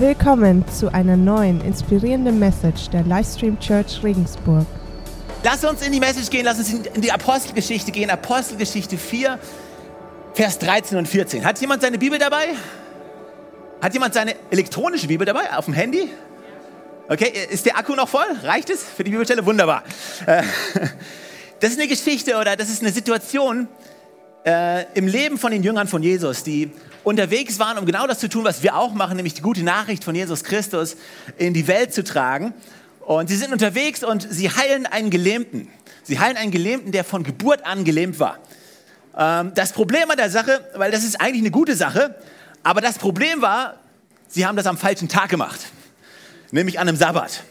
Willkommen zu einer neuen inspirierenden Message der Livestream Church Regensburg. Lass uns in die Message gehen, lass uns in die Apostelgeschichte gehen. Apostelgeschichte 4, Vers 13 und 14. Hat jemand seine Bibel dabei? Hat jemand seine elektronische Bibel dabei auf dem Handy? Okay, ist der Akku noch voll? Reicht es für die Bibelstelle? Wunderbar. Äh, das ist eine Geschichte oder das ist eine Situation äh, im Leben von den Jüngern von Jesus, die unterwegs waren, um genau das zu tun, was wir auch machen, nämlich die gute Nachricht von Jesus Christus in die Welt zu tragen. Und sie sind unterwegs und sie heilen einen Gelähmten. Sie heilen einen Gelähmten, der von Geburt an gelähmt war. Ähm, das Problem an der Sache, weil das ist eigentlich eine gute Sache, aber das Problem war, sie haben das am falschen Tag gemacht, nämlich an einem Sabbat.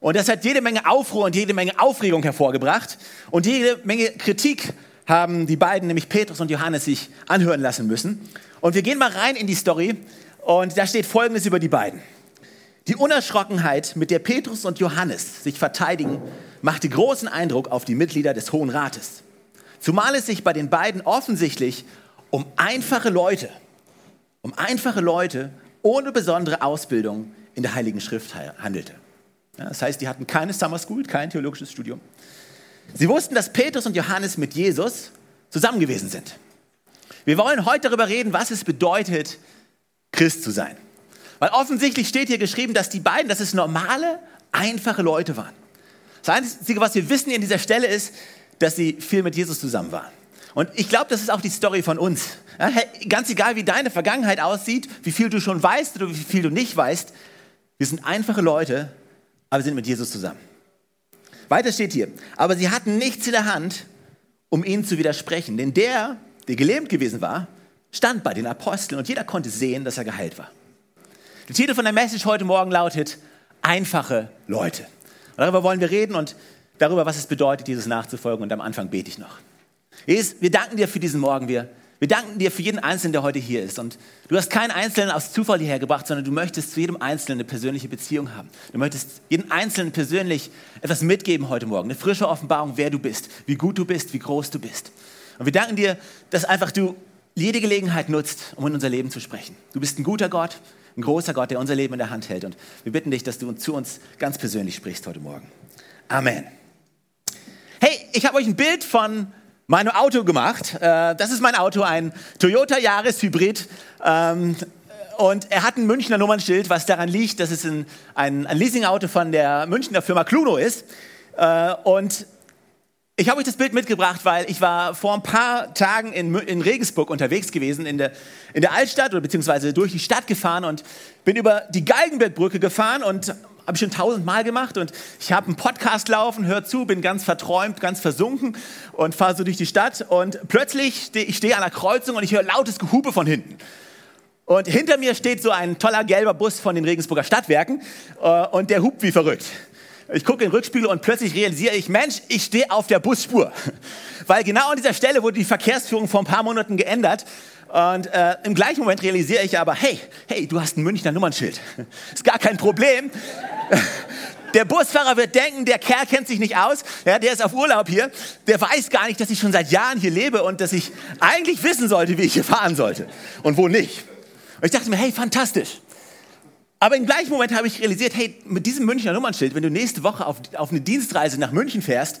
Und das hat jede Menge Aufruhr und jede Menge Aufregung hervorgebracht und jede Menge Kritik haben die beiden, nämlich Petrus und Johannes, sich anhören lassen müssen. Und wir gehen mal rein in die Story und da steht Folgendes über die beiden. Die Unerschrockenheit, mit der Petrus und Johannes sich verteidigen, machte großen Eindruck auf die Mitglieder des Hohen Rates. Zumal es sich bei den beiden offensichtlich um einfache Leute, um einfache Leute ohne besondere Ausbildung in der Heiligen Schrift handelte. Das heißt, die hatten keine Summer School, kein theologisches Studium. Sie wussten, dass Petrus und Johannes mit Jesus zusammen gewesen sind. Wir wollen heute darüber reden, was es bedeutet, Christ zu sein. Weil offensichtlich steht hier geschrieben, dass die beiden, dass es normale, einfache Leute waren. Das Einzige, was wir wissen in dieser Stelle ist, dass sie viel mit Jesus zusammen waren. Und ich glaube, das ist auch die Story von uns. Ja, ganz egal, wie deine Vergangenheit aussieht, wie viel du schon weißt oder wie viel du nicht weißt, wir sind einfache Leute, aber wir sind mit Jesus zusammen. Weiter steht hier, aber sie hatten nichts in der Hand, um ihnen zu widersprechen, denn der, der gelähmt gewesen war, stand bei den Aposteln und jeder konnte sehen, dass er geheilt war. Der Titel von der Message heute Morgen lautet Einfache Leute. Und darüber wollen wir reden und darüber, was es bedeutet, Jesus nachzufolgen. Und am Anfang bete ich noch. Jesus, wir danken dir für diesen Morgen. Wir, wir danken dir für jeden Einzelnen, der heute hier ist. Und du hast keinen Einzelnen aus Zufall hierher gebracht, sondern du möchtest zu jedem Einzelnen eine persönliche Beziehung haben. Du möchtest jedem Einzelnen persönlich etwas mitgeben heute Morgen. Eine frische Offenbarung, wer du bist, wie gut du bist, wie groß du bist. Und wir danken dir, dass einfach du jede Gelegenheit nutzt, um in unser Leben zu sprechen. Du bist ein guter Gott, ein großer Gott, der unser Leben in der Hand hält. Und wir bitten dich, dass du zu uns ganz persönlich sprichst heute Morgen. Amen. Hey, ich habe euch ein Bild von meinem Auto gemacht. Äh, das ist mein Auto, ein Toyota Yaris Hybrid. Ähm, und er hat ein Münchner Nummernschild, was daran liegt, dass es ein, ein, ein Leasingauto von der Münchner Firma Cluno ist. Äh, und ich habe euch das Bild mitgebracht, weil ich war vor ein paar Tagen in, in Regensburg unterwegs gewesen, in der, in der Altstadt oder beziehungsweise durch die Stadt gefahren und bin über die Galgenbergbrücke gefahren und habe ich schon tausendmal gemacht und ich habe einen Podcast laufen, hör zu, bin ganz verträumt, ganz versunken und fahre so durch die Stadt und plötzlich stehe ich stehe an der Kreuzung und ich höre lautes Gehupe von hinten. Und hinter mir steht so ein toller gelber Bus von den Regensburger Stadtwerken äh, und der hupt wie verrückt. Ich gucke in den Rückspiegel und plötzlich realisiere ich, Mensch, ich stehe auf der Busspur. Weil genau an dieser Stelle wurde die Verkehrsführung vor ein paar Monaten geändert. Und äh, im gleichen Moment realisiere ich aber, hey, hey, du hast ein Münchner Nummernschild. Ist gar kein Problem. Der Busfahrer wird denken, der Kerl kennt sich nicht aus, ja, der ist auf Urlaub hier, der weiß gar nicht, dass ich schon seit Jahren hier lebe und dass ich eigentlich wissen sollte, wie ich hier fahren sollte und wo nicht. Und ich dachte mir, hey, fantastisch. Aber im gleichen Moment habe ich realisiert, hey, mit diesem Münchner Nummernschild, wenn du nächste Woche auf, auf eine Dienstreise nach München fährst,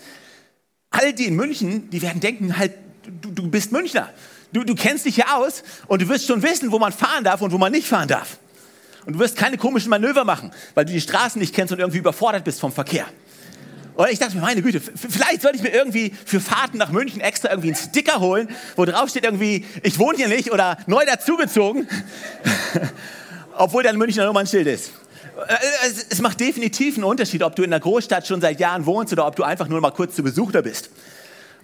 all die in München, die werden denken halt, du, du bist Münchner. Du, du kennst dich ja aus und du wirst schon wissen, wo man fahren darf und wo man nicht fahren darf. Und du wirst keine komischen Manöver machen, weil du die Straßen nicht kennst und irgendwie überfordert bist vom Verkehr. Und ich dachte mir, meine Güte, vielleicht sollte ich mir irgendwie für Fahrten nach München extra irgendwie einen Sticker holen, wo drauf steht irgendwie, ich wohne hier nicht oder neu dazugezogen. obwohl da ein Münchner Nummernschild ist. Äh, es, macht definitiv einen Unterschied, ob du in der Großstadt schon seit Jahren wohnst oder ob du einfach nur mal kurz zu Besuch da bist.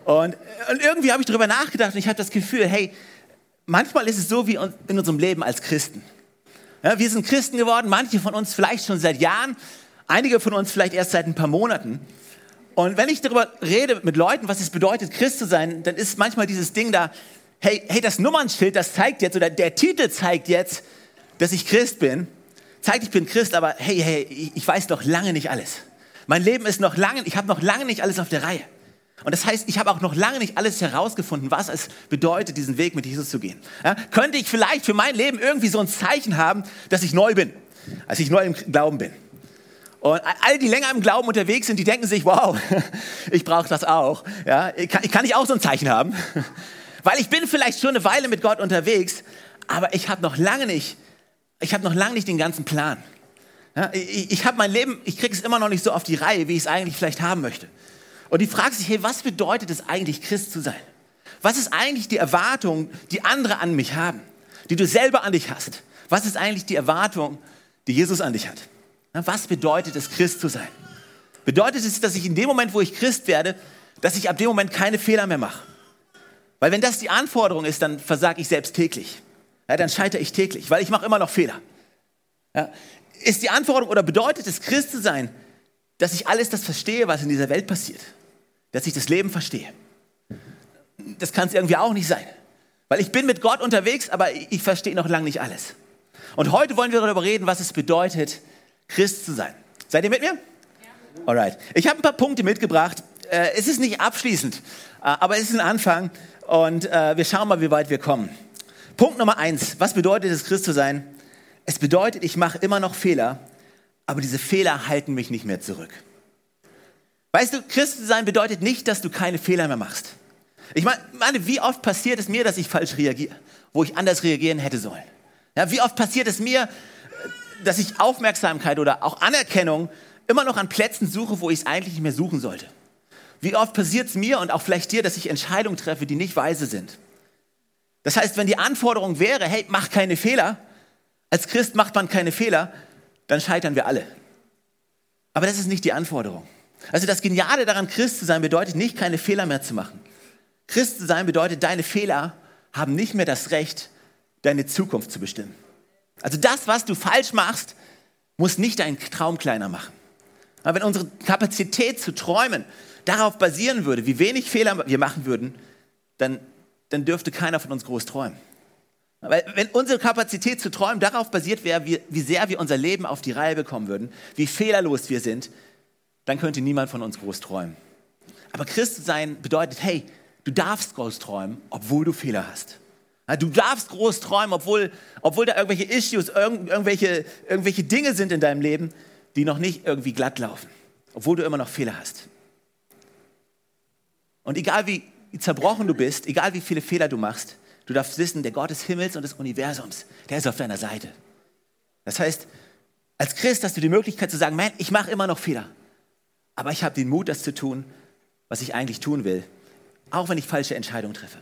Und, und irgendwie habe ich darüber nachgedacht und ich habe das Gefühl, hey, manchmal ist es so wie in unserem Leben als Christen. Ja, wir sind Christen geworden, manche von uns vielleicht schon seit Jahren, einige von uns vielleicht erst seit ein paar Monaten. Und wenn ich darüber rede mit Leuten, was es bedeutet, Christ zu sein, dann ist manchmal dieses Ding da, hey, hey, das Nummernschild, das zeigt jetzt, oder der Titel zeigt jetzt, dass ich Christ bin, zeigt, ich bin Christ, aber hey, hey, ich weiß noch lange nicht alles. Mein Leben ist noch lange, ich habe noch lange nicht alles auf der Reihe. Und das heißt, ich habe auch noch lange nicht alles herausgefunden, was es bedeutet, diesen Weg mit Jesus zu gehen. Ja, könnte ich vielleicht für mein Leben irgendwie so ein Zeichen haben, dass ich neu bin? als ich neu im Glauben bin. Und alle, die länger im Glauben unterwegs sind, die denken sich, wow, ich brauche das auch. Ja, ich kann, ich kann nicht auch so ein Zeichen haben. Weil ich bin vielleicht schon eine Weile mit Gott unterwegs, aber ich habe noch lange nicht, ich habe noch lange nicht den ganzen Plan. Ja, ich ich habe mein Leben, ich kriege es immer noch nicht so auf die Reihe, wie ich es eigentlich vielleicht haben möchte. Und die fragt sich, hey, was bedeutet es eigentlich, Christ zu sein? Was ist eigentlich die Erwartung, die andere an mich haben, die du selber an dich hast? Was ist eigentlich die Erwartung, die Jesus an dich hat? Was bedeutet es, Christ zu sein? Bedeutet es, dass ich in dem Moment, wo ich Christ werde, dass ich ab dem Moment keine Fehler mehr mache? Weil wenn das die Anforderung ist, dann versage ich selbst täglich. Ja, dann scheitere ich täglich, weil ich mache immer noch Fehler. Ja, ist die Anforderung oder bedeutet es, Christ zu sein, dass ich alles das verstehe, was in dieser Welt passiert? Dass ich das Leben verstehe? Das kann es irgendwie auch nicht sein. Weil ich bin mit Gott unterwegs, aber ich verstehe noch lange nicht alles. Und heute wollen wir darüber reden, was es bedeutet, Christ zu sein. Seid ihr mit mir? Ja. Alright. Ich habe ein paar Punkte mitgebracht. Äh, es ist nicht abschließend, äh, aber es ist ein Anfang und äh, wir schauen mal, wie weit wir kommen. Punkt Nummer eins. Was bedeutet es, Christ zu sein? Es bedeutet, ich mache immer noch Fehler, aber diese Fehler halten mich nicht mehr zurück. Weißt du, Christ zu sein bedeutet nicht, dass du keine Fehler mehr machst. Ich meine, wie oft passiert es mir, dass ich falsch reagiere, wo ich anders reagieren hätte sollen? Ja, wie oft passiert es mir, dass ich Aufmerksamkeit oder auch Anerkennung immer noch an Plätzen suche, wo ich es eigentlich nicht mehr suchen sollte. Wie oft passiert es mir und auch vielleicht dir, dass ich Entscheidungen treffe, die nicht weise sind. Das heißt, wenn die Anforderung wäre, hey, mach keine Fehler, als Christ macht man keine Fehler, dann scheitern wir alle. Aber das ist nicht die Anforderung. Also das Geniale daran, Christ zu sein, bedeutet nicht, keine Fehler mehr zu machen. Christ zu sein bedeutet, deine Fehler haben nicht mehr das Recht, deine Zukunft zu bestimmen. Also das, was du falsch machst, muss nicht deinen Traum kleiner machen. Aber wenn unsere Kapazität zu träumen darauf basieren würde, wie wenig Fehler wir machen würden, dann, dann dürfte keiner von uns groß träumen. Weil wenn unsere Kapazität zu träumen darauf basiert wäre, wie, wie sehr wir unser Leben auf die Reihe bekommen würden, wie fehlerlos wir sind, dann könnte niemand von uns groß träumen. Aber Christ sein bedeutet, hey, du darfst groß träumen, obwohl du Fehler hast. Du darfst groß träumen, obwohl, obwohl da irgendwelche Issues, irgendwelche, irgendwelche Dinge sind in deinem Leben, die noch nicht irgendwie glatt laufen, obwohl du immer noch Fehler hast. Und egal wie zerbrochen du bist, egal wie viele Fehler du machst, du darfst wissen, der Gott des Himmels und des Universums, der ist auf deiner Seite. Das heißt, als Christ hast du die Möglichkeit zu sagen, man, ich mache immer noch Fehler, aber ich habe den Mut, das zu tun, was ich eigentlich tun will, auch wenn ich falsche Entscheidungen treffe.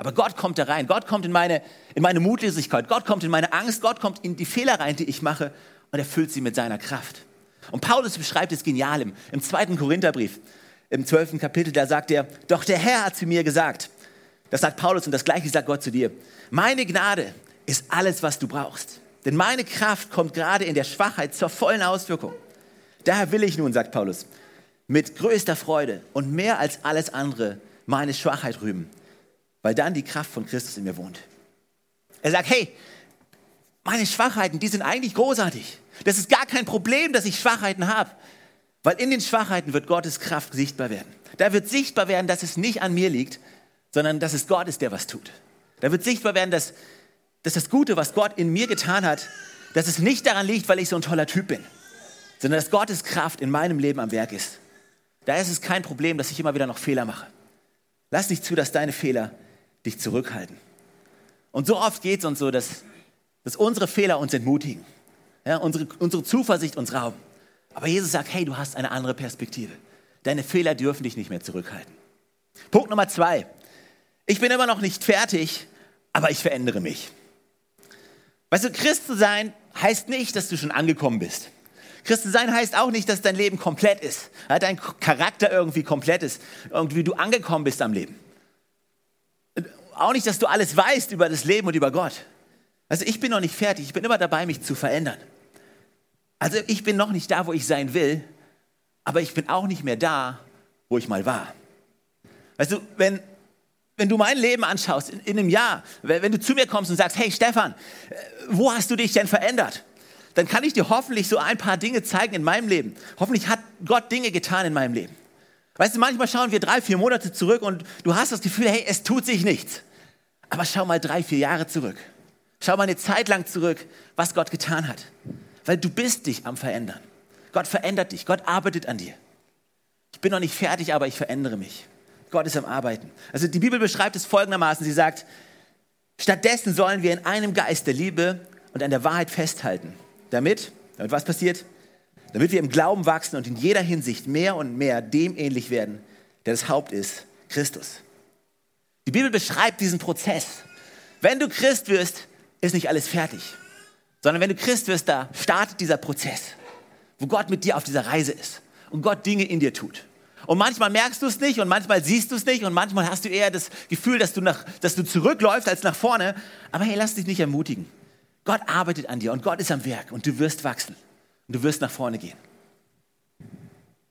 Aber Gott kommt da rein. Gott kommt in meine, in meine Mutlosigkeit. Gott kommt in meine Angst. Gott kommt in die Fehler rein, die ich mache und erfüllt sie mit seiner Kraft. Und Paulus beschreibt es genial im, im zweiten Korintherbrief, im zwölften Kapitel. Da sagt er, doch der Herr hat zu mir gesagt, das sagt Paulus und das gleiche sagt Gott zu dir, meine Gnade ist alles, was du brauchst. Denn meine Kraft kommt gerade in der Schwachheit zur vollen Auswirkung. Daher will ich nun, sagt Paulus, mit größter Freude und mehr als alles andere meine Schwachheit rühmen, weil dann die Kraft von Christus in mir wohnt. Er sagt, hey, meine Schwachheiten, die sind eigentlich großartig. Das ist gar kein Problem, dass ich Schwachheiten habe, weil in den Schwachheiten wird Gottes Kraft sichtbar werden. Da wird sichtbar werden, dass es nicht an mir liegt, sondern dass es Gott ist, der was tut. Da wird sichtbar werden, dass, dass das Gute, was Gott in mir getan hat, dass es nicht daran liegt, weil ich so ein toller Typ bin, sondern dass Gottes Kraft in meinem Leben am Werk ist. Da ist es kein Problem, dass ich immer wieder noch Fehler mache. Lass nicht zu, dass deine Fehler dich zurückhalten. Und so oft geht es uns so, dass, dass unsere Fehler uns entmutigen, ja, unsere, unsere Zuversicht uns rauben. Aber Jesus sagt, hey, du hast eine andere Perspektive. Deine Fehler dürfen dich nicht mehr zurückhalten. Punkt Nummer zwei. Ich bin immer noch nicht fertig, aber ich verändere mich. Weißt du, Christ zu sein heißt nicht, dass du schon angekommen bist. Christ zu sein heißt auch nicht, dass dein Leben komplett ist, dein Charakter irgendwie komplett ist, irgendwie du angekommen bist am Leben auch nicht, dass du alles weißt über das Leben und über Gott. Also ich bin noch nicht fertig, ich bin immer dabei, mich zu verändern. Also ich bin noch nicht da, wo ich sein will, aber ich bin auch nicht mehr da, wo ich mal war. Weißt du, wenn, wenn du mein Leben anschaust in, in einem Jahr, wenn, wenn, du zu mir kommst und sagst, hey Stefan, äh, wo hast du dich denn verändert? Dann kann ich dir hoffentlich so ein paar Dinge zeigen in meinem Leben. Hoffentlich hat Gott Dinge getan in meinem Leben. Weißt du, manchmal schauen wir drei, vier Monate zurück und du hast das Gefühl, hey, es tut sich nichts. Aber schau mal drei, vier Jahre zurück. Schau mal eine Zeit lang zurück, was Gott getan hat. weil du bist dich am Verändern. Gott verändert dich, Gott arbeitet an dir. Ich bin noch nicht fertig, aber ich verändere mich. Gott ist am Arbeiten. Also die Bibel beschreibt es folgendermaßen. Sie sagt, stattdessen sollen wir in einem Geist der Liebe und an der Wahrheit festhalten. Damit, damit was passiert? Damit wir im Glauben wachsen und in jeder Hinsicht mehr und mehr dem ähnlich werden, der das Haupt ist, Christus. Die Bibel beschreibt diesen Prozess. Wenn du Christ wirst, ist nicht alles fertig, sondern wenn du Christ wirst, da startet dieser Prozess, wo Gott mit dir auf dieser Reise ist und Gott Dinge in dir tut. Und manchmal merkst du es nicht und manchmal siehst du es nicht und manchmal hast du eher das Gefühl, dass du, nach, dass du zurückläufst als nach vorne. Aber hey, lass dich nicht ermutigen. Gott arbeitet an dir und Gott ist am Werk und du wirst wachsen und du wirst nach vorne gehen.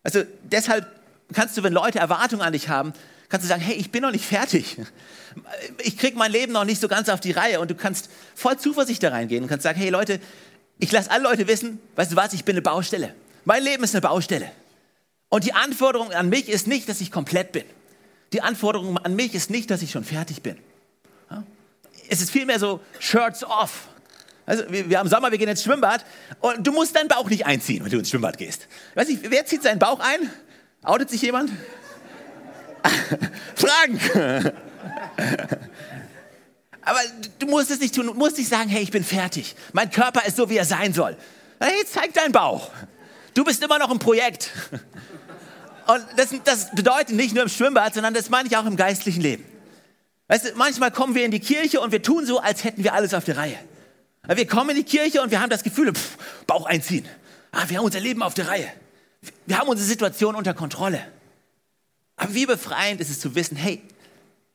Also deshalb kannst du, wenn Leute Erwartungen an dich haben, kannst du sagen, hey, ich bin noch nicht fertig. Ich kriege mein Leben noch nicht so ganz auf die Reihe und du kannst voll Zuversicht da reingehen und kannst sagen, hey Leute, ich lasse alle Leute wissen, weißt du was, ich bin eine Baustelle. Mein Leben ist eine Baustelle. Und die Anforderung an mich ist nicht, dass ich komplett bin. Die Anforderung an mich ist nicht, dass ich schon fertig bin. Es ist vielmehr so Shirts off. Also wir, wir haben Sommer, wir gehen ins Schwimmbad und du musst deinen Bauch nicht einziehen, wenn du ins Schwimmbad gehst. Weiß ich, wer zieht seinen Bauch ein? Outet sich jemand? Frank! Aber du musst es nicht tun, du musst nicht sagen, hey, ich bin fertig. Mein Körper ist so, wie er sein soll. Hey, zeig deinen Bauch. Du bist immer noch ein Projekt. Und das, das bedeutet nicht nur im Schwimmbad, sondern das meine ich auch im geistlichen Leben. Weißt du, manchmal kommen wir in die Kirche und wir tun so, als hätten wir alles auf der Reihe. Wir kommen in die Kirche und wir haben das Gefühl, pff, Bauch einziehen. Ah, wir haben unser Leben auf der Reihe. Wir haben unsere Situation unter Kontrolle. Aber wie befreiend ist es zu wissen, hey,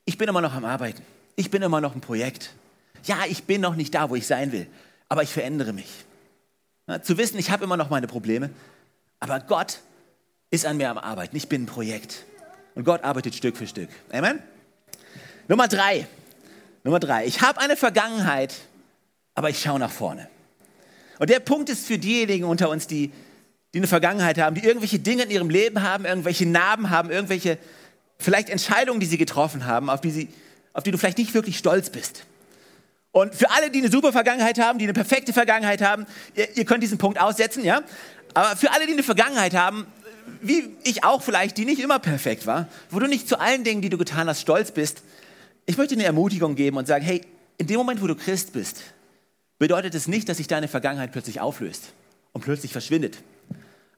ich bin immer noch am Arbeiten. Ich bin immer noch ein Projekt. Ja, ich bin noch nicht da, wo ich sein will, aber ich verändere mich. Zu wissen, ich habe immer noch meine Probleme, aber Gott ist an mir am Arbeiten. Ich bin ein Projekt. Und Gott arbeitet Stück für Stück. Amen? Nummer drei. Nummer drei. Ich habe eine Vergangenheit, aber ich schaue nach vorne. Und der Punkt ist für diejenigen unter uns, die, die eine Vergangenheit haben, die irgendwelche Dinge in ihrem Leben haben, irgendwelche Narben haben, irgendwelche vielleicht Entscheidungen, die sie getroffen haben, auf die, sie, auf die du vielleicht nicht wirklich stolz bist. Und für alle, die eine super Vergangenheit haben, die eine perfekte Vergangenheit haben, ihr, ihr könnt diesen Punkt aussetzen, ja? Aber für alle, die eine Vergangenheit haben, wie ich auch vielleicht, die nicht immer perfekt war, wo du nicht zu allen Dingen, die du getan hast, stolz bist, ich möchte eine Ermutigung geben und sagen, hey, in dem Moment, wo du Christ bist, bedeutet es nicht, dass sich deine Vergangenheit plötzlich auflöst und plötzlich verschwindet.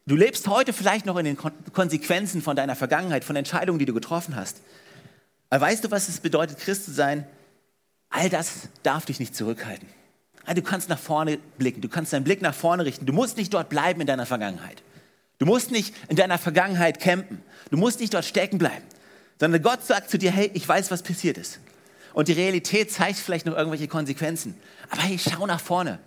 Du lebst heute vielleicht noch in den Konsequenzen von deiner Vergangenheit, von Entscheidungen, die du getroffen hast. Aber weißt du, was es bedeutet, Christ zu sein? All das darf dich nicht zurückhalten. Du kannst nach vorne blicken, du kannst deinen Blick nach vorne richten. Du musst nicht dort bleiben in deiner Vergangenheit. Du musst nicht in deiner Vergangenheit campen. Du musst nicht dort stecken bleiben. Sondern Gott sagt zu dir, hey, ich weiß, was passiert ist. Und die Realität zeigt vielleicht noch irgendwelche Konsequenzen. Aber hey, schau nach vorne.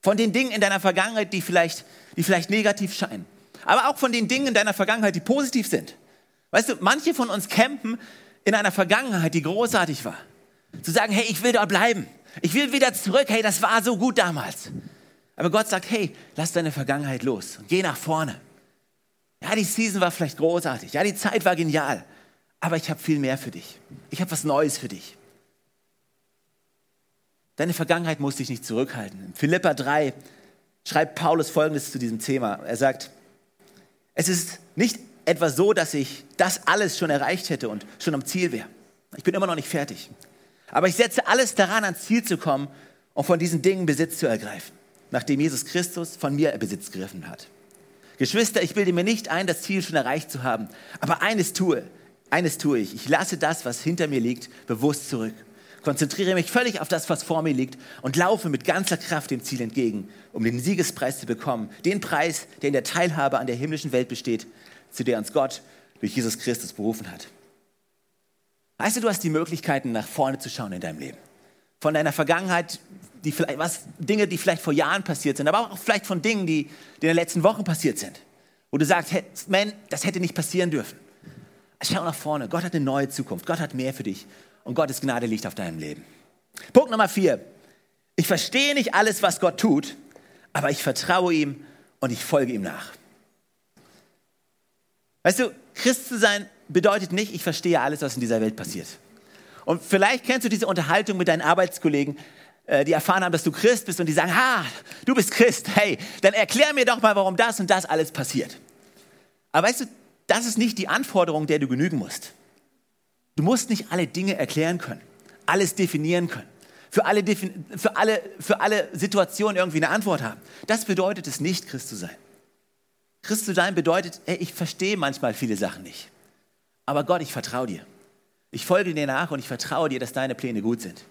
Von den Dingen in deiner Vergangenheit, die vielleicht, die vielleicht negativ scheinen. Aber auch von den Dingen in deiner Vergangenheit, die positiv sind. Weißt du, manche von uns campen in einer Vergangenheit, die großartig war. Zu sagen, hey, ich will dort bleiben. Ich will wieder zurück. Hey, das war so gut damals. Aber Gott sagt, hey, lass deine Vergangenheit los und geh nach vorne. Ja, die Season war vielleicht großartig. Ja, die Zeit war genial. Aber ich habe viel mehr für dich. Ich habe was Neues für dich. Deine Vergangenheit muss dich nicht zurückhalten. In Philippa 3 schreibt Paulus Folgendes zu diesem Thema. Er sagt, es ist nicht etwa so, dass ich das alles schon erreicht hätte und schon am Ziel wäre. Ich bin immer noch nicht fertig. Aber ich setze alles daran, ans Ziel zu kommen und von diesen Dingen Besitz zu ergreifen, nachdem Jesus Christus von mir Besitz gegriffen hat. Geschwister, ich bilde mir nicht ein, das Ziel schon erreicht zu haben, aber eines tue, eines tue ich. Ich lasse das, was hinter mir liegt, bewusst zurück. Konzentriere mich völlig auf das, was vor mir liegt und laufe mit ganzer Kraft dem Ziel entgegen, um den Siegespreis zu bekommen. Den Preis, der in der Teilhabe an der himmlischen Welt besteht, zu der uns Gott durch Jesus Christus berufen hat. Weißt du, du hast die Möglichkeiten, nach vorne zu schauen in deinem Leben. Von deiner Vergangenheit, die vielleicht, was, Dinge, die vielleicht vor Jahren passiert sind, aber auch vielleicht von Dingen, die, die in den letzten Wochen passiert sind. Wo du sagst, hey, man, das hätte nicht passieren dürfen. Schau nach vorne. Gott hat eine neue Zukunft. Gott hat mehr für dich. Und Gottes Gnade liegt auf deinem Leben. Punkt Nummer vier. Ich verstehe nicht alles, was Gott tut, aber ich vertraue ihm und ich folge ihm nach. Weißt du, Christ zu sein bedeutet nicht, ich verstehe alles, was in dieser Welt passiert. Und vielleicht kennst du diese Unterhaltung mit deinen Arbeitskollegen, die erfahren haben, dass du Christ bist und die sagen, ha, du bist Christ, hey, dann erklär mir doch mal, warum das und das alles passiert. Aber weißt du, das ist nicht die Anforderung, der du genügen musst. Du musst nicht alle Dinge erklären können, alles definieren können, für alle, für alle, für alle Situationen irgendwie eine Antwort haben. Das bedeutet es nicht, Christ zu sein. Christ zu sein bedeutet, ey, ich verstehe manchmal viele Sachen nicht. Aber Gott, ich vertraue dir. Ich folge dir nach und ich vertraue dir, dass deine Pläne gut sind.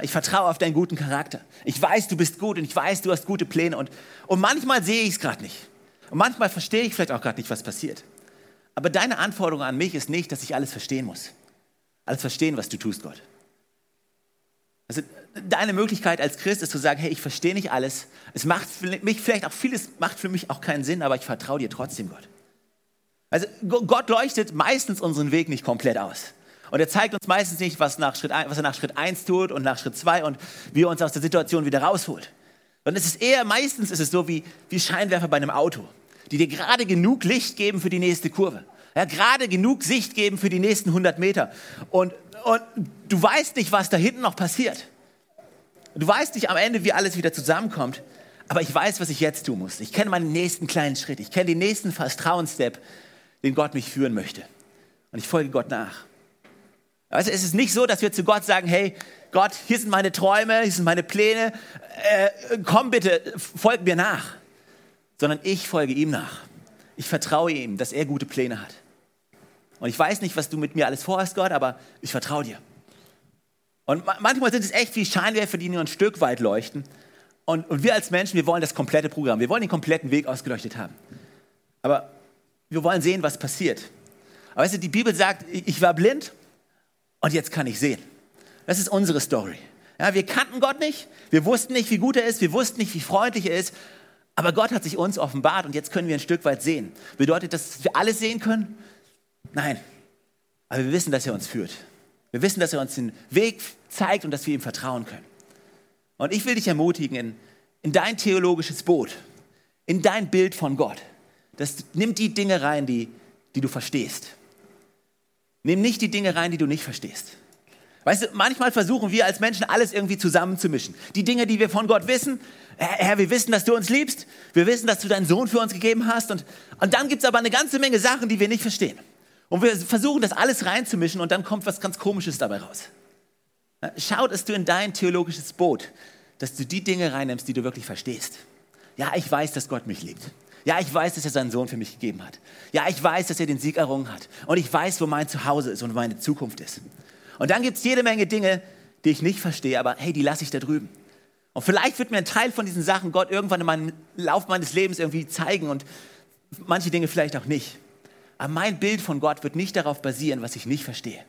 Ich vertraue auf deinen guten Charakter. Ich weiß, du bist gut und ich weiß, du hast gute Pläne. Und, und manchmal sehe ich es gerade nicht. Und manchmal verstehe ich vielleicht auch gerade nicht, was passiert. Aber deine Anforderung an mich ist nicht, dass ich alles verstehen muss. Alles verstehen, was du tust, Gott. Also deine Möglichkeit als Christ ist zu sagen, hey, ich verstehe nicht alles. Es macht für mich vielleicht auch vieles, macht für mich auch keinen Sinn, aber ich vertraue dir trotzdem, Gott. Also Gott leuchtet meistens unseren Weg nicht komplett aus. Und er zeigt uns meistens nicht, was, nach Schritt was er nach Schritt 1 tut und nach Schritt 2 und wie er uns aus der Situation wieder rausholt. Und es ist eher, meistens ist es so wie, wie Scheinwerfer bei einem Auto, die dir gerade genug Licht geben für die nächste Kurve. Ja, gerade genug Sicht geben für die nächsten 100 Meter. Und, und du weißt nicht, was da hinten noch passiert. Du weißt nicht am Ende, wie alles wieder zusammenkommt. Aber ich weiß, was ich jetzt tun muss. Ich kenne meinen nächsten kleinen Schritt. Ich kenne den nächsten Vertrauensstep, den Gott mich führen möchte. Und ich folge Gott nach. Also es ist nicht so, dass wir zu Gott sagen, hey, Gott, hier sind meine Träume, hier sind meine Pläne, äh, komm bitte, folg mir nach. Sondern ich folge ihm nach. Ich vertraue ihm, dass er gute Pläne hat. Und ich weiß nicht, was du mit mir alles vorhast, Gott, aber ich vertraue dir. Und manchmal sind es echt wie Scheinwerfer, die nur ein Stück weit leuchten. Und, und wir als Menschen, wir wollen das komplette Programm, wir wollen den kompletten Weg ausgeleuchtet haben. Aber wir wollen sehen, was passiert. Aber weißt du, die Bibel sagt, ich war blind und jetzt kann ich sehen. Das ist unsere Story. Ja, wir kannten Gott nicht, wir wussten nicht, wie gut er ist, wir wussten nicht, wie freundlich er ist, aber Gott hat sich uns offenbart und jetzt können wir ein Stück weit sehen. Bedeutet das, dass wir alles sehen können? Nein, aber wir wissen, dass er uns führt. Wir wissen, dass er uns den Weg zeigt und dass wir ihm vertrauen können. Und ich will dich ermutigen, in, in dein theologisches Boot, in dein Bild von Gott. Das, nimm die Dinge rein, die, die du verstehst. Nimm nicht die Dinge rein, die du nicht verstehst. Weißt du, manchmal versuchen wir als Menschen alles irgendwie zusammenzumischen. Die Dinge, die wir von Gott wissen, Herr, wir wissen, dass du uns liebst, wir wissen, dass du deinen Sohn für uns gegeben hast und, und dann gibt es aber eine ganze Menge Sachen, die wir nicht verstehen. Und wir versuchen das alles reinzumischen und dann kommt was ganz Komisches dabei raus. Schau, dass du in dein theologisches Boot, dass du die Dinge reinnimmst, die du wirklich verstehst. Ja, ich weiß, dass Gott mich liebt. Ja, ich weiß, dass er seinen Sohn für mich gegeben hat. Ja, ich weiß, dass er den Sieg errungen hat. Und ich weiß, wo mein Zuhause ist und wo meine Zukunft ist. Und dann gibt es jede Menge Dinge, die ich nicht verstehe, aber hey, die lasse ich da drüben. Und vielleicht wird mir ein Teil von diesen Sachen Gott irgendwann in meinem Lauf meines Lebens irgendwie zeigen und manche Dinge vielleicht auch nicht. Aber mein Bild von Gott wird nicht darauf basieren, was ich nicht verstehe,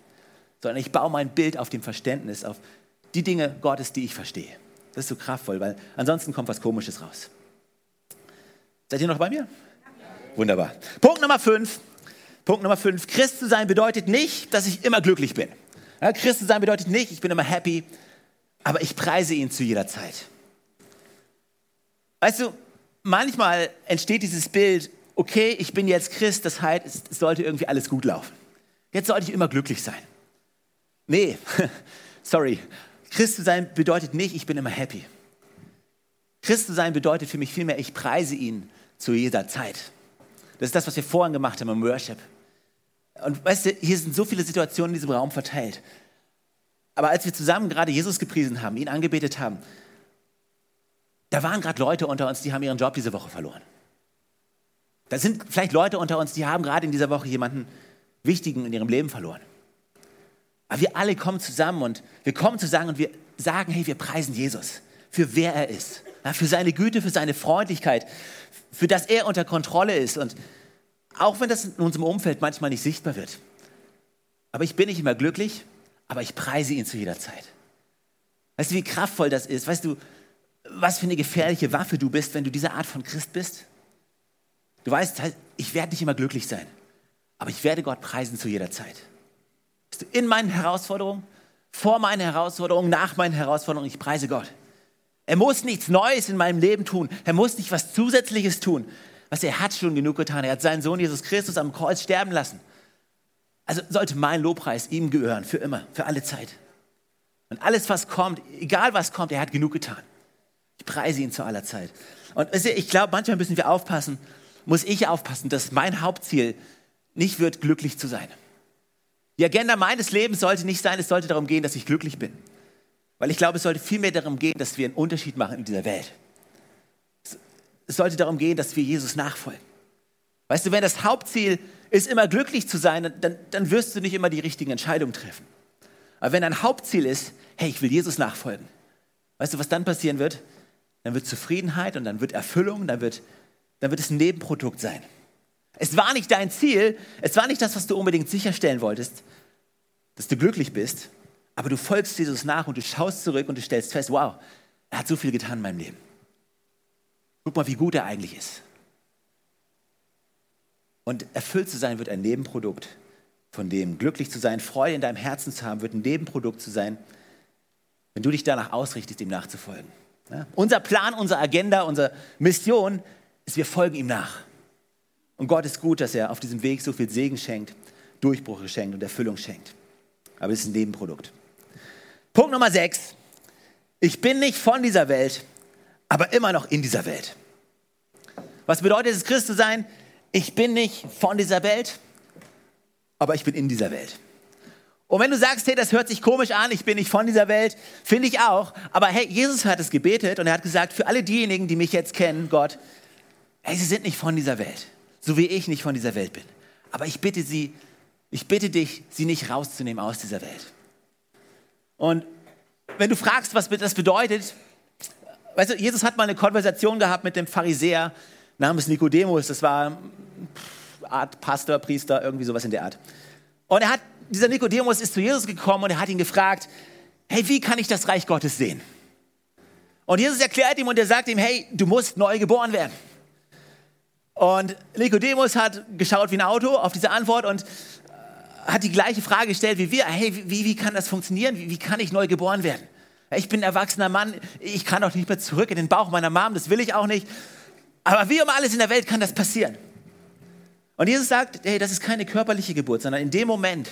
sondern ich baue mein Bild auf dem Verständnis, auf die Dinge Gottes, die ich verstehe. Das ist so kraftvoll, weil ansonsten kommt was Komisches raus. Seid ihr noch bei mir? Wunderbar. Punkt Nummer fünf. Punkt Nummer fünf. Christ zu sein bedeutet nicht, dass ich immer glücklich bin. Ja, Christ zu sein bedeutet nicht, ich bin immer happy, aber ich preise ihn zu jeder Zeit. Weißt du, manchmal entsteht dieses Bild, okay, ich bin jetzt Christ, das heißt, es sollte irgendwie alles gut laufen. Jetzt sollte ich immer glücklich sein. Nee, sorry. Christ zu sein bedeutet nicht, ich bin immer happy. Christ zu sein bedeutet für mich vielmehr, ich preise ihn zu jeder Zeit. Das ist das, was wir vorhin gemacht haben im Worship. Und weißt du, hier sind so viele Situationen in diesem Raum verteilt. Aber als wir zusammen gerade Jesus gepriesen haben, ihn angebetet haben, da waren gerade Leute unter uns, die haben ihren Job diese Woche verloren. Da sind vielleicht Leute unter uns, die haben gerade in dieser Woche jemanden Wichtigen in ihrem Leben verloren. Aber wir alle kommen zusammen und wir kommen zusammen und wir sagen, hey, wir preisen Jesus für wer er ist, für seine Güte, für seine Freundlichkeit, für das er unter Kontrolle ist. Und auch wenn das in unserem Umfeld manchmal nicht sichtbar wird. Aber ich bin nicht immer glücklich, aber ich preise ihn zu jeder Zeit. Weißt du, wie kraftvoll das ist? Weißt du, was für eine gefährliche Waffe du bist, wenn du diese Art von Christ bist? Du weißt, ich werde nicht immer glücklich sein, aber ich werde Gott preisen zu jeder Zeit. In meinen Herausforderungen, vor meinen Herausforderungen, nach meinen Herausforderungen, ich preise Gott. Er muss nichts Neues in meinem Leben tun. Er muss nicht was Zusätzliches tun. Was er hat schon genug getan. Er hat seinen Sohn Jesus Christus am Kreuz sterben lassen. Also sollte mein Lobpreis ihm gehören, für immer, für alle Zeit. Und alles, was kommt, egal was kommt, er hat genug getan. Ich preise ihn zu aller Zeit. Und ich glaube, manchmal müssen wir aufpassen, muss ich aufpassen, dass mein Hauptziel nicht wird, glücklich zu sein. Die Agenda meines Lebens sollte nicht sein, es sollte darum gehen, dass ich glücklich bin. Weil ich glaube, es sollte vielmehr darum gehen, dass wir einen Unterschied machen in dieser Welt. Es sollte darum gehen, dass wir Jesus nachfolgen. Weißt du, wenn das Hauptziel ist, immer glücklich zu sein, dann, dann wirst du nicht immer die richtigen Entscheidungen treffen. Aber wenn dein Hauptziel ist, hey, ich will Jesus nachfolgen, weißt du, was dann passieren wird? Dann wird Zufriedenheit und dann wird Erfüllung, dann wird, dann wird es ein Nebenprodukt sein. Es war nicht dein Ziel, es war nicht das, was du unbedingt sicherstellen wolltest, dass du glücklich bist, aber du folgst Jesus nach und du schaust zurück und du stellst fest, wow, er hat so viel getan in meinem Leben. Guck mal, wie gut er eigentlich ist. Und erfüllt zu sein wird ein Nebenprodukt von dem. Glücklich zu sein, Freude in deinem Herzen zu haben, wird ein Nebenprodukt zu sein, wenn du dich danach ausrichtest, ihm nachzufolgen. Ja? Unser Plan, unsere Agenda, unsere Mission ist, wir folgen ihm nach. Und Gott ist gut, dass er auf diesem Weg so viel Segen schenkt, Durchbrüche schenkt und Erfüllung schenkt. Aber es ist ein Nebenprodukt. Punkt Nummer 6. Ich bin nicht von dieser Welt, aber immer noch in dieser Welt. Was bedeutet es, Christ zu sein? Ich bin nicht von dieser Welt, aber ich bin in dieser Welt. Und wenn du sagst, hey, das hört sich komisch an, ich bin nicht von dieser Welt, finde ich auch. Aber hey, Jesus hat es gebetet und er hat gesagt, für alle diejenigen, die mich jetzt kennen, Gott, hey, sie sind nicht von dieser Welt, so wie ich nicht von dieser Welt bin. Aber ich bitte sie, ich bitte dich, sie nicht rauszunehmen aus dieser Welt. Und wenn du fragst, was das bedeutet, weißt du, Jesus hat mal eine Konversation gehabt mit dem Pharisäer namens Nikodemus. Das war Art Pastor, Priester, irgendwie sowas in der Art. Und er hat, dieser Nikodemus ist zu Jesus gekommen und er hat ihn gefragt, hey, wie kann ich das Reich Gottes sehen? Und Jesus erklärt ihm und er sagt ihm, hey, du musst neu geboren werden. Und Nikodemus hat geschaut wie ein Auto auf diese Antwort und hat die gleiche Frage gestellt wie wir. Hey, wie, wie kann das funktionieren? Wie, wie kann ich neu geboren werden? Ich bin ein erwachsener Mann, ich kann doch nicht mehr zurück in den Bauch meiner Mom, das will ich auch nicht. Aber wie um alles in der Welt kann das passieren? Und Jesus sagt, hey, das ist keine körperliche Geburt, sondern in dem Moment,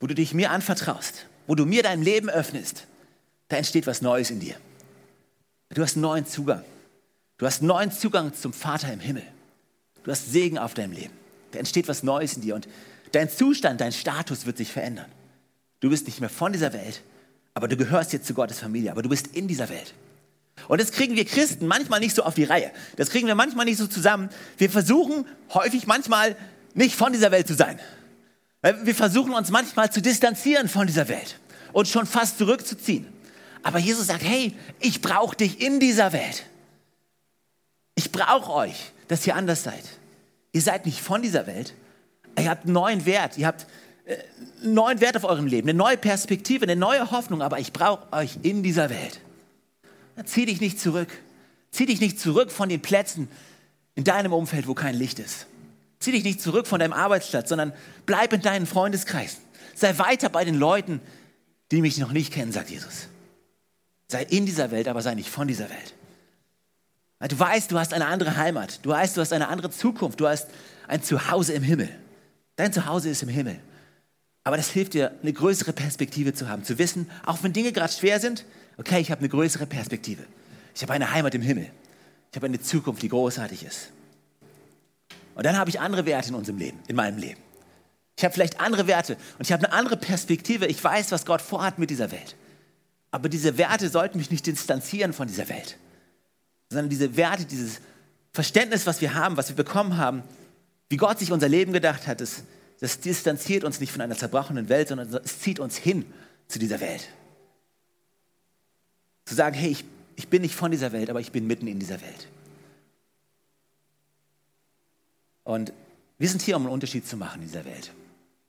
wo du dich mir anvertraust, wo du mir dein Leben öffnest, da entsteht was Neues in dir. Du hast neuen Zugang. Du hast neuen Zugang zum Vater im Himmel. Du hast Segen auf deinem Leben. Da entsteht was Neues in dir. Und Dein Zustand, dein Status wird sich verändern. Du bist nicht mehr von dieser Welt, aber du gehörst jetzt zu Gottes Familie, aber du bist in dieser Welt. Und das kriegen wir Christen manchmal nicht so auf die Reihe. Das kriegen wir manchmal nicht so zusammen. Wir versuchen häufig manchmal nicht von dieser Welt zu sein. Wir versuchen uns manchmal zu distanzieren von dieser Welt und schon fast zurückzuziehen. Aber Jesus sagt, hey, ich brauche dich in dieser Welt. Ich brauche euch, dass ihr anders seid. Ihr seid nicht von dieser Welt, Ihr habt einen neuen Wert, ihr habt äh, einen neuen Wert auf eurem Leben, eine neue Perspektive, eine neue Hoffnung, aber ich brauche euch in dieser Welt. zieh dich nicht zurück. Zieh dich nicht zurück von den Plätzen in deinem Umfeld, wo kein Licht ist. Zieh dich nicht zurück von deinem Arbeitsplatz, sondern bleib in deinen Freundeskreisen. Sei weiter bei den Leuten, die mich noch nicht kennen, sagt Jesus. Sei in dieser Welt, aber sei nicht von dieser Welt. Du weißt, du hast eine andere Heimat. Du weißt, du hast eine andere Zukunft. Du hast ein Zuhause im Himmel. Dein Zuhause ist im Himmel. Aber das hilft dir, eine größere Perspektive zu haben, zu wissen, auch wenn Dinge gerade schwer sind, okay, ich habe eine größere Perspektive. Ich habe eine Heimat im Himmel. Ich habe eine Zukunft, die großartig ist. Und dann habe ich andere Werte in unserem Leben, in meinem Leben. Ich habe vielleicht andere Werte und ich habe eine andere Perspektive. Ich weiß, was Gott vorhat mit dieser Welt. Aber diese Werte sollten mich nicht distanzieren von dieser Welt, sondern diese Werte, dieses Verständnis, was wir haben, was wir bekommen haben, wie Gott sich unser Leben gedacht hat, das, das distanziert uns nicht von einer zerbrochenen Welt, sondern es zieht uns hin zu dieser Welt. Zu sagen, hey, ich, ich bin nicht von dieser Welt, aber ich bin mitten in dieser Welt. Und wir sind hier, um einen Unterschied zu machen in dieser Welt.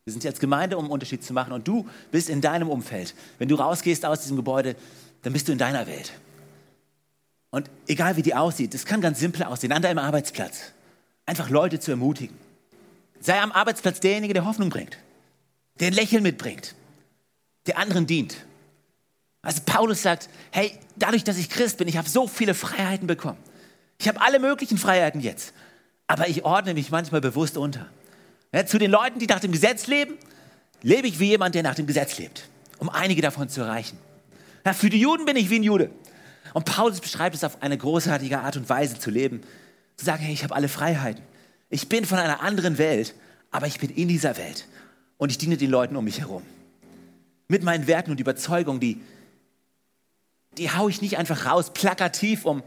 Wir sind hier als Gemeinde, um einen Unterschied zu machen. Und du bist in deinem Umfeld. Wenn du rausgehst aus diesem Gebäude, dann bist du in deiner Welt. Und egal wie die aussieht, das kann ganz simpel aussehen, an deinem Arbeitsplatz einfach Leute zu ermutigen. Sei am Arbeitsplatz derjenige, der Hoffnung bringt, der ein Lächeln mitbringt, der anderen dient. Also Paulus sagt, hey, dadurch, dass ich Christ bin, ich habe so viele Freiheiten bekommen. Ich habe alle möglichen Freiheiten jetzt, aber ich ordne mich manchmal bewusst unter. Ja, zu den Leuten, die nach dem Gesetz leben, lebe ich wie jemand, der nach dem Gesetz lebt, um einige davon zu erreichen. Ja, für die Juden bin ich wie ein Jude. Und Paulus beschreibt es auf eine großartige Art und Weise zu leben. Zu sagen, hey, ich habe alle Freiheiten. Ich bin von einer anderen Welt, aber ich bin in dieser Welt. Und ich diene den Leuten um mich herum. Mit meinen Werten und Überzeugungen, die, die haue ich nicht einfach raus, plakativ um,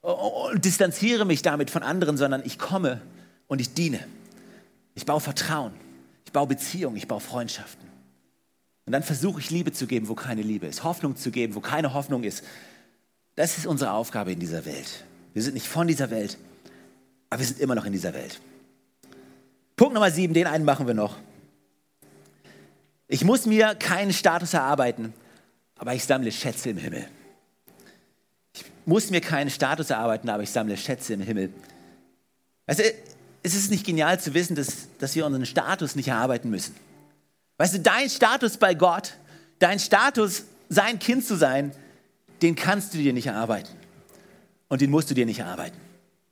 und distanziere mich damit von anderen, sondern ich komme und ich diene. Ich baue Vertrauen, ich baue Beziehungen, ich baue Freundschaften. Und dann versuche ich Liebe zu geben, wo keine Liebe ist, Hoffnung zu geben, wo keine Hoffnung ist. Das ist unsere Aufgabe in dieser Welt. Wir sind nicht von dieser Welt, aber wir sind immer noch in dieser Welt. Punkt Nummer sieben, den einen machen wir noch. Ich muss mir keinen Status erarbeiten, aber ich sammle Schätze im Himmel. Ich muss mir keinen Status erarbeiten, aber ich sammle Schätze im Himmel. Also, es ist nicht genial zu wissen, dass, dass wir unseren Status nicht erarbeiten müssen. Weißt du, dein Status bei Gott, dein Status, sein Kind zu sein, den kannst du dir nicht erarbeiten. Und den musst du dir nicht erarbeiten.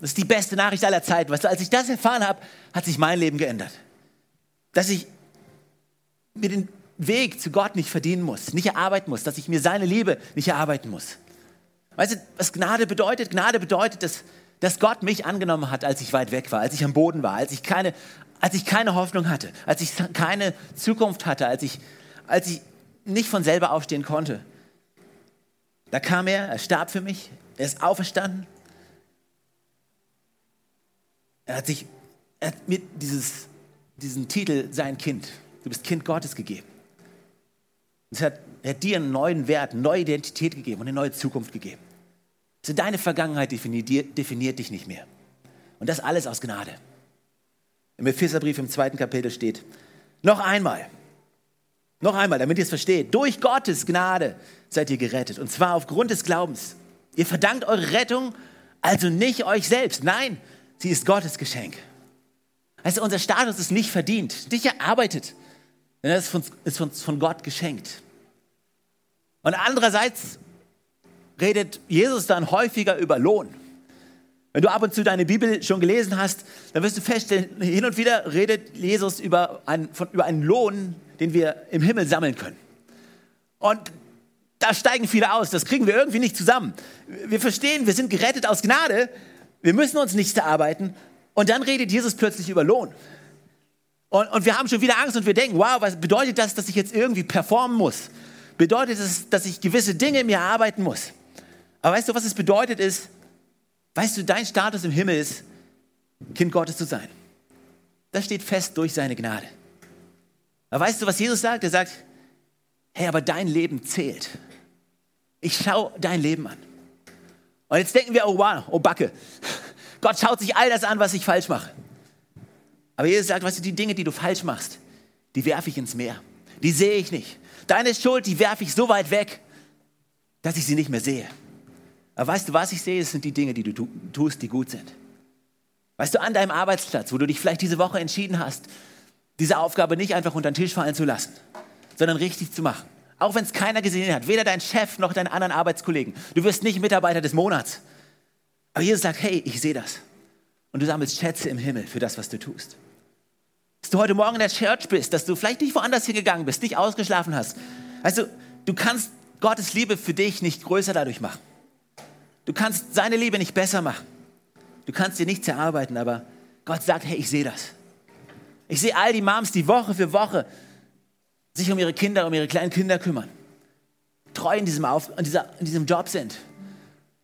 Das ist die beste Nachricht aller Zeiten. Weißt du, als ich das erfahren habe, hat sich mein Leben geändert. Dass ich mir den Weg zu Gott nicht verdienen muss, nicht erarbeiten muss, dass ich mir seine Liebe nicht erarbeiten muss. Weißt du, was Gnade bedeutet? Gnade bedeutet, dass, dass Gott mich angenommen hat, als ich weit weg war, als ich am Boden war, als ich keine, als ich keine Hoffnung hatte, als ich keine Zukunft hatte, als ich, als ich nicht von selber aufstehen konnte. Da kam er, er starb für mich, er ist auferstanden. Er hat, sich, er hat mir dieses, diesen Titel, sein Kind, du bist Kind Gottes gegeben. Hat, er hat dir einen neuen Wert, eine neue Identität gegeben und eine neue Zukunft gegeben. Also deine Vergangenheit definiert, definiert dich nicht mehr. Und das alles aus Gnade. Im Epheserbrief im zweiten Kapitel steht, noch einmal, noch einmal, damit ihr es versteht, durch Gottes Gnade seid ihr gerettet. Und zwar aufgrund des Glaubens. Ihr verdankt eure Rettung also nicht euch selbst. Nein, sie ist Gottes Geschenk. Also unser Status ist nicht verdient, nicht erarbeitet, denn es ist uns von Gott geschenkt. Und andererseits redet Jesus dann häufiger über Lohn. Wenn du ab und zu deine Bibel schon gelesen hast, dann wirst du feststellen, hin und wieder redet Jesus über einen, von, über einen Lohn, den wir im Himmel sammeln können. Und da steigen viele aus, das kriegen wir irgendwie nicht zusammen. Wir verstehen, wir sind gerettet aus Gnade, wir müssen uns nichts erarbeiten. Und dann redet Jesus plötzlich über Lohn. Und, und wir haben schon wieder Angst und wir denken, wow, was bedeutet das, dass ich jetzt irgendwie performen muss? Bedeutet es, dass ich gewisse Dinge mir erarbeiten muss? Aber weißt du, was es bedeutet ist, Weißt du, dein Status im Himmel ist, Kind Gottes zu sein. Das steht fest durch seine Gnade. Aber weißt du, was Jesus sagt? Er sagt, hey, aber dein Leben zählt. Ich schaue dein Leben an. Und jetzt denken wir, oh wow, oh Backe. Gott schaut sich all das an, was ich falsch mache. Aber Jesus sagt, weißt du, die Dinge, die du falsch machst, die werfe ich ins Meer. Die sehe ich nicht. Deine Schuld, die werfe ich so weit weg, dass ich sie nicht mehr sehe. Aber weißt du, was ich sehe? Es sind die Dinge, die du tust, die gut sind. Weißt du, an deinem Arbeitsplatz, wo du dich vielleicht diese Woche entschieden hast, diese Aufgabe nicht einfach unter den Tisch fallen zu lassen, sondern richtig zu machen. Auch wenn es keiner gesehen hat, weder dein Chef noch deine anderen Arbeitskollegen. Du wirst nicht Mitarbeiter des Monats. Aber Jesus sagt, hey, ich sehe das. Und du sammelst Schätze im Himmel für das, was du tust. Dass du heute Morgen in der Church bist, dass du vielleicht nicht woanders hingegangen bist, nicht ausgeschlafen hast. Also, du kannst Gottes Liebe für dich nicht größer dadurch machen. Du kannst seine Liebe nicht besser machen. Du kannst dir nichts erarbeiten, aber Gott sagt, hey, ich sehe das. Ich sehe all die Moms, die Woche für Woche sich um ihre Kinder, um ihre kleinen Kinder kümmern. Treu in diesem, Auf, in, dieser, in diesem Job sind.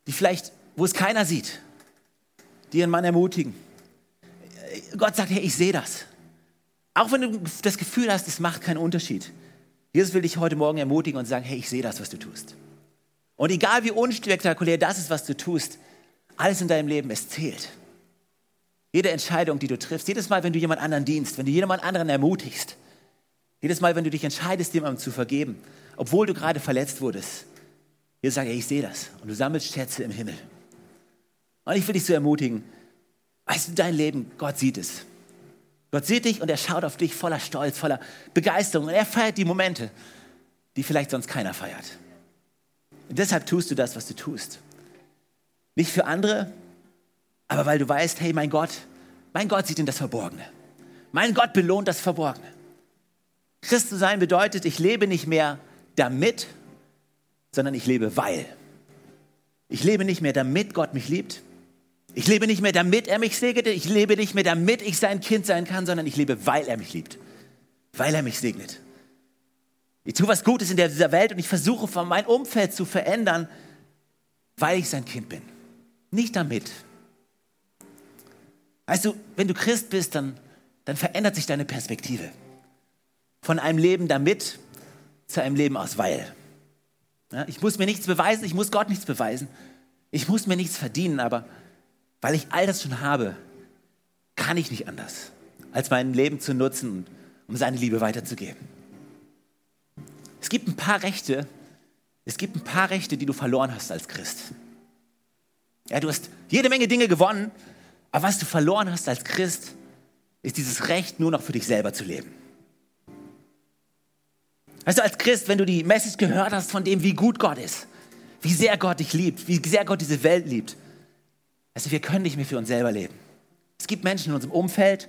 Die vielleicht, wo es keiner sieht, die ihren Mann ermutigen. Gott sagt, hey, ich sehe das. Auch wenn du das Gefühl hast, es macht keinen Unterschied. Jesus will dich heute Morgen ermutigen und sagen, hey, ich sehe das, was du tust. Und egal wie unspektakulär das ist, was du tust, alles in deinem Leben, es zählt. Jede Entscheidung, die du triffst, jedes Mal, wenn du jemand anderen dienst, wenn du jemand anderen ermutigst, jedes Mal, wenn du dich entscheidest, jemandem zu vergeben, obwohl du gerade verletzt wurdest, Jesus sagt, ich sehe das und du sammelst Schätze im Himmel. Und ich will dich so ermutigen, weißt du, dein Leben, Gott sieht es. Gott sieht dich und er schaut auf dich voller Stolz, voller Begeisterung und er feiert die Momente, die vielleicht sonst keiner feiert. Und deshalb tust du das, was du tust. Nicht für andere, aber weil du weißt, hey, mein Gott, mein Gott sieht in das Verborgene. Mein Gott belohnt das Verborgene. Christ zu sein bedeutet, ich lebe nicht mehr damit, sondern ich lebe, weil. Ich lebe nicht mehr, damit Gott mich liebt. Ich lebe nicht mehr, damit er mich segnet. Ich lebe nicht mehr, damit ich sein Kind sein kann, sondern ich lebe, weil er mich liebt. Weil er mich segnet. Ich tue was Gutes in dieser Welt und ich versuche, mein Umfeld zu verändern, weil ich sein Kind bin. Nicht damit. Weißt du, wenn du Christ bist, dann, dann verändert sich deine Perspektive. Von einem Leben damit zu einem Leben aus Weil. Ja, ich muss mir nichts beweisen, ich muss Gott nichts beweisen. Ich muss mir nichts verdienen, aber weil ich all das schon habe, kann ich nicht anders, als mein Leben zu nutzen, um seine Liebe weiterzugeben. Es gibt ein paar Rechte, es gibt ein paar Rechte, die du verloren hast als Christ. Ja, du hast jede Menge Dinge gewonnen, aber was du verloren hast als Christ, ist dieses Recht, nur noch für dich selber zu leben. Also als Christ, wenn du die Message gehört hast von dem, wie gut Gott ist, wie sehr Gott dich liebt, wie sehr Gott diese Welt liebt, also wir können nicht mehr für uns selber leben. Es gibt Menschen in unserem Umfeld,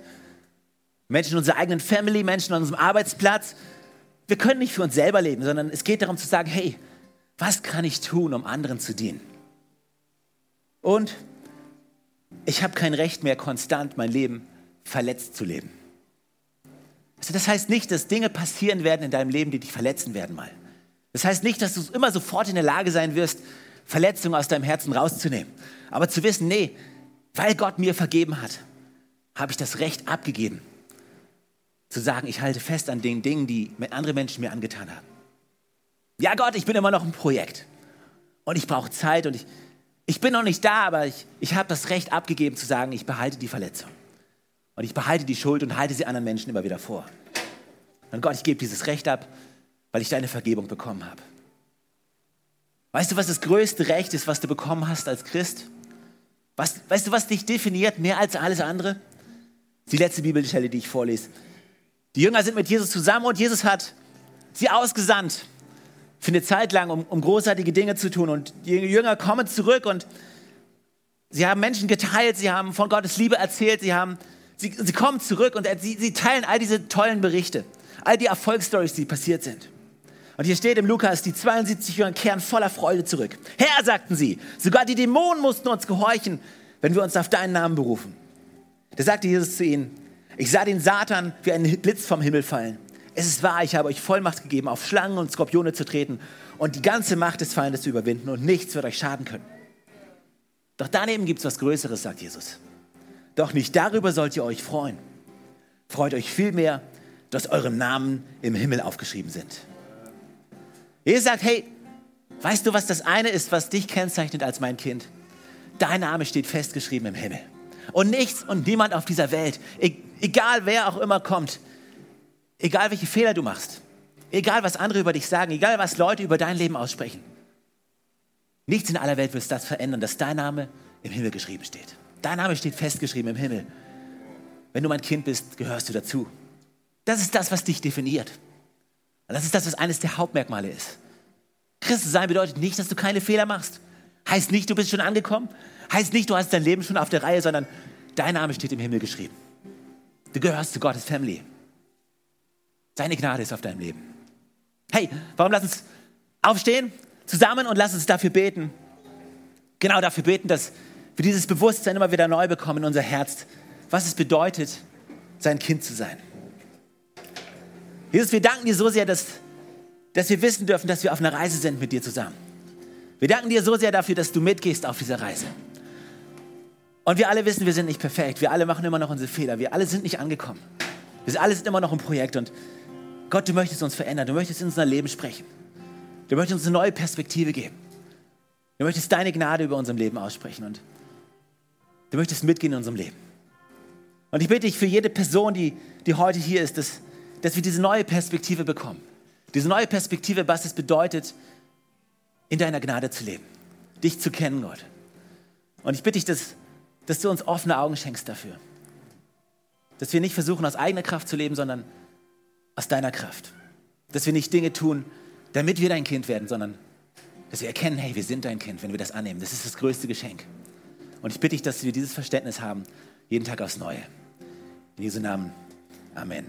Menschen in unserer eigenen Family, Menschen an unserem Arbeitsplatz. Wir können nicht für uns selber leben, sondern es geht darum zu sagen, hey, was kann ich tun, um anderen zu dienen? Und ich habe kein Recht mehr, konstant mein Leben verletzt zu leben. Also das heißt nicht, dass Dinge passieren werden in deinem Leben, die dich verletzen werden mal. Das heißt nicht, dass du immer sofort in der Lage sein wirst, Verletzungen aus deinem Herzen rauszunehmen. Aber zu wissen, nee, weil Gott mir vergeben hat, habe ich das Recht abgegeben, zu sagen, ich halte fest an den Dingen, die andere Menschen mir angetan haben. Ja, Gott, ich bin immer noch ein Projekt. Und ich brauche Zeit und ich, ich bin noch nicht da, aber ich, ich habe das Recht abgegeben zu sagen, ich behalte die Verletzung. Und ich behalte die Schuld und halte sie anderen Menschen immer wieder vor. Und Gott, ich gebe dieses Recht ab, weil ich deine Vergebung bekommen habe. Weißt du, was das größte Recht ist, was du bekommen hast als Christ? Was, weißt du, was dich definiert mehr als alles andere? Die letzte Bibelstelle, die ich vorlese. Die Jünger sind mit Jesus zusammen und Jesus hat sie ausgesandt für eine Zeit lang, um, um großartige Dinge zu tun. Und die Jünger kommen zurück und sie haben Menschen geteilt, sie haben von Gottes Liebe erzählt, sie, haben, sie, sie kommen zurück und sie, sie teilen all diese tollen Berichte, all die Erfolgsstories, die passiert sind. Und hier steht im Lukas, die 72 Jünger kehren voller Freude zurück. Herr, sagten sie, sogar die Dämonen mussten uns gehorchen, wenn wir uns auf deinen Namen berufen. Da sagte Jesus zu ihnen, ich sah den Satan wie ein Blitz vom Himmel fallen. Es ist wahr, ich habe euch Vollmacht gegeben, auf Schlangen und Skorpione zu treten und die ganze Macht des Feindes zu überwinden und nichts wird euch schaden können. Doch daneben gibt es was Größeres, sagt Jesus. Doch nicht darüber sollt ihr euch freuen. Freut euch vielmehr, dass eure Namen im Himmel aufgeschrieben sind. Jesus sagt, hey, weißt du, was das eine ist, was dich kennzeichnet als mein Kind? Dein Name steht festgeschrieben im Himmel. Und nichts und niemand auf dieser Welt, e-, egal wer auch immer kommt, egal welche Fehler du machst, egal was andere über dich sagen, egal was Leute über dein Leben aussprechen, nichts in aller Welt wird das verändern, dass dein Name im Himmel geschrieben steht. Dein Name steht festgeschrieben im Himmel. Wenn du mein Kind bist, gehörst du dazu. Das ist das, was dich definiert. Und das ist das, was eines der Hauptmerkmale ist. Christ sein bedeutet nicht, dass du keine Fehler machst. Heißt nicht, du bist schon angekommen. Heißt nicht, du hast dein Leben schon auf der Reihe, sondern dein Name steht im Himmel geschrieben. Du gehörst zu Gottes Family. Seine Gnade ist auf deinem Leben. Hey, warum lass uns aufstehen zusammen und lass uns dafür beten. Genau dafür beten, dass wir dieses Bewusstsein immer wieder neu bekommen in unser Herz, was es bedeutet, sein Kind zu sein. Jesus, wir danken dir so sehr, dass, dass wir wissen dürfen, dass wir auf einer Reise sind mit dir zusammen. Wir danken dir so sehr dafür, dass du mitgehst auf dieser Reise. Und wir alle wissen, wir sind nicht perfekt. Wir alle machen immer noch unsere Fehler. Wir alle sind nicht angekommen. Wir alle sind immer noch ein Projekt. Und Gott, du möchtest uns verändern. Du möchtest in unser Leben sprechen. Du möchtest uns eine neue Perspektive geben. Du möchtest deine Gnade über unserem Leben aussprechen. Und du möchtest mitgehen in unserem Leben. Und ich bitte dich für jede Person, die, die heute hier ist, dass dass wir diese neue Perspektive bekommen. Diese neue Perspektive, was es bedeutet, in deiner Gnade zu leben, dich zu kennen, Gott. Und ich bitte dich, dass, dass du uns offene Augen schenkst dafür. Dass wir nicht versuchen, aus eigener Kraft zu leben, sondern aus deiner Kraft. Dass wir nicht Dinge tun, damit wir dein Kind werden, sondern dass wir erkennen, hey, wir sind dein Kind, wenn wir das annehmen. Das ist das größte Geschenk. Und ich bitte dich, dass wir dieses Verständnis haben, jeden Tag aufs Neue. In Jesu Namen. Amen.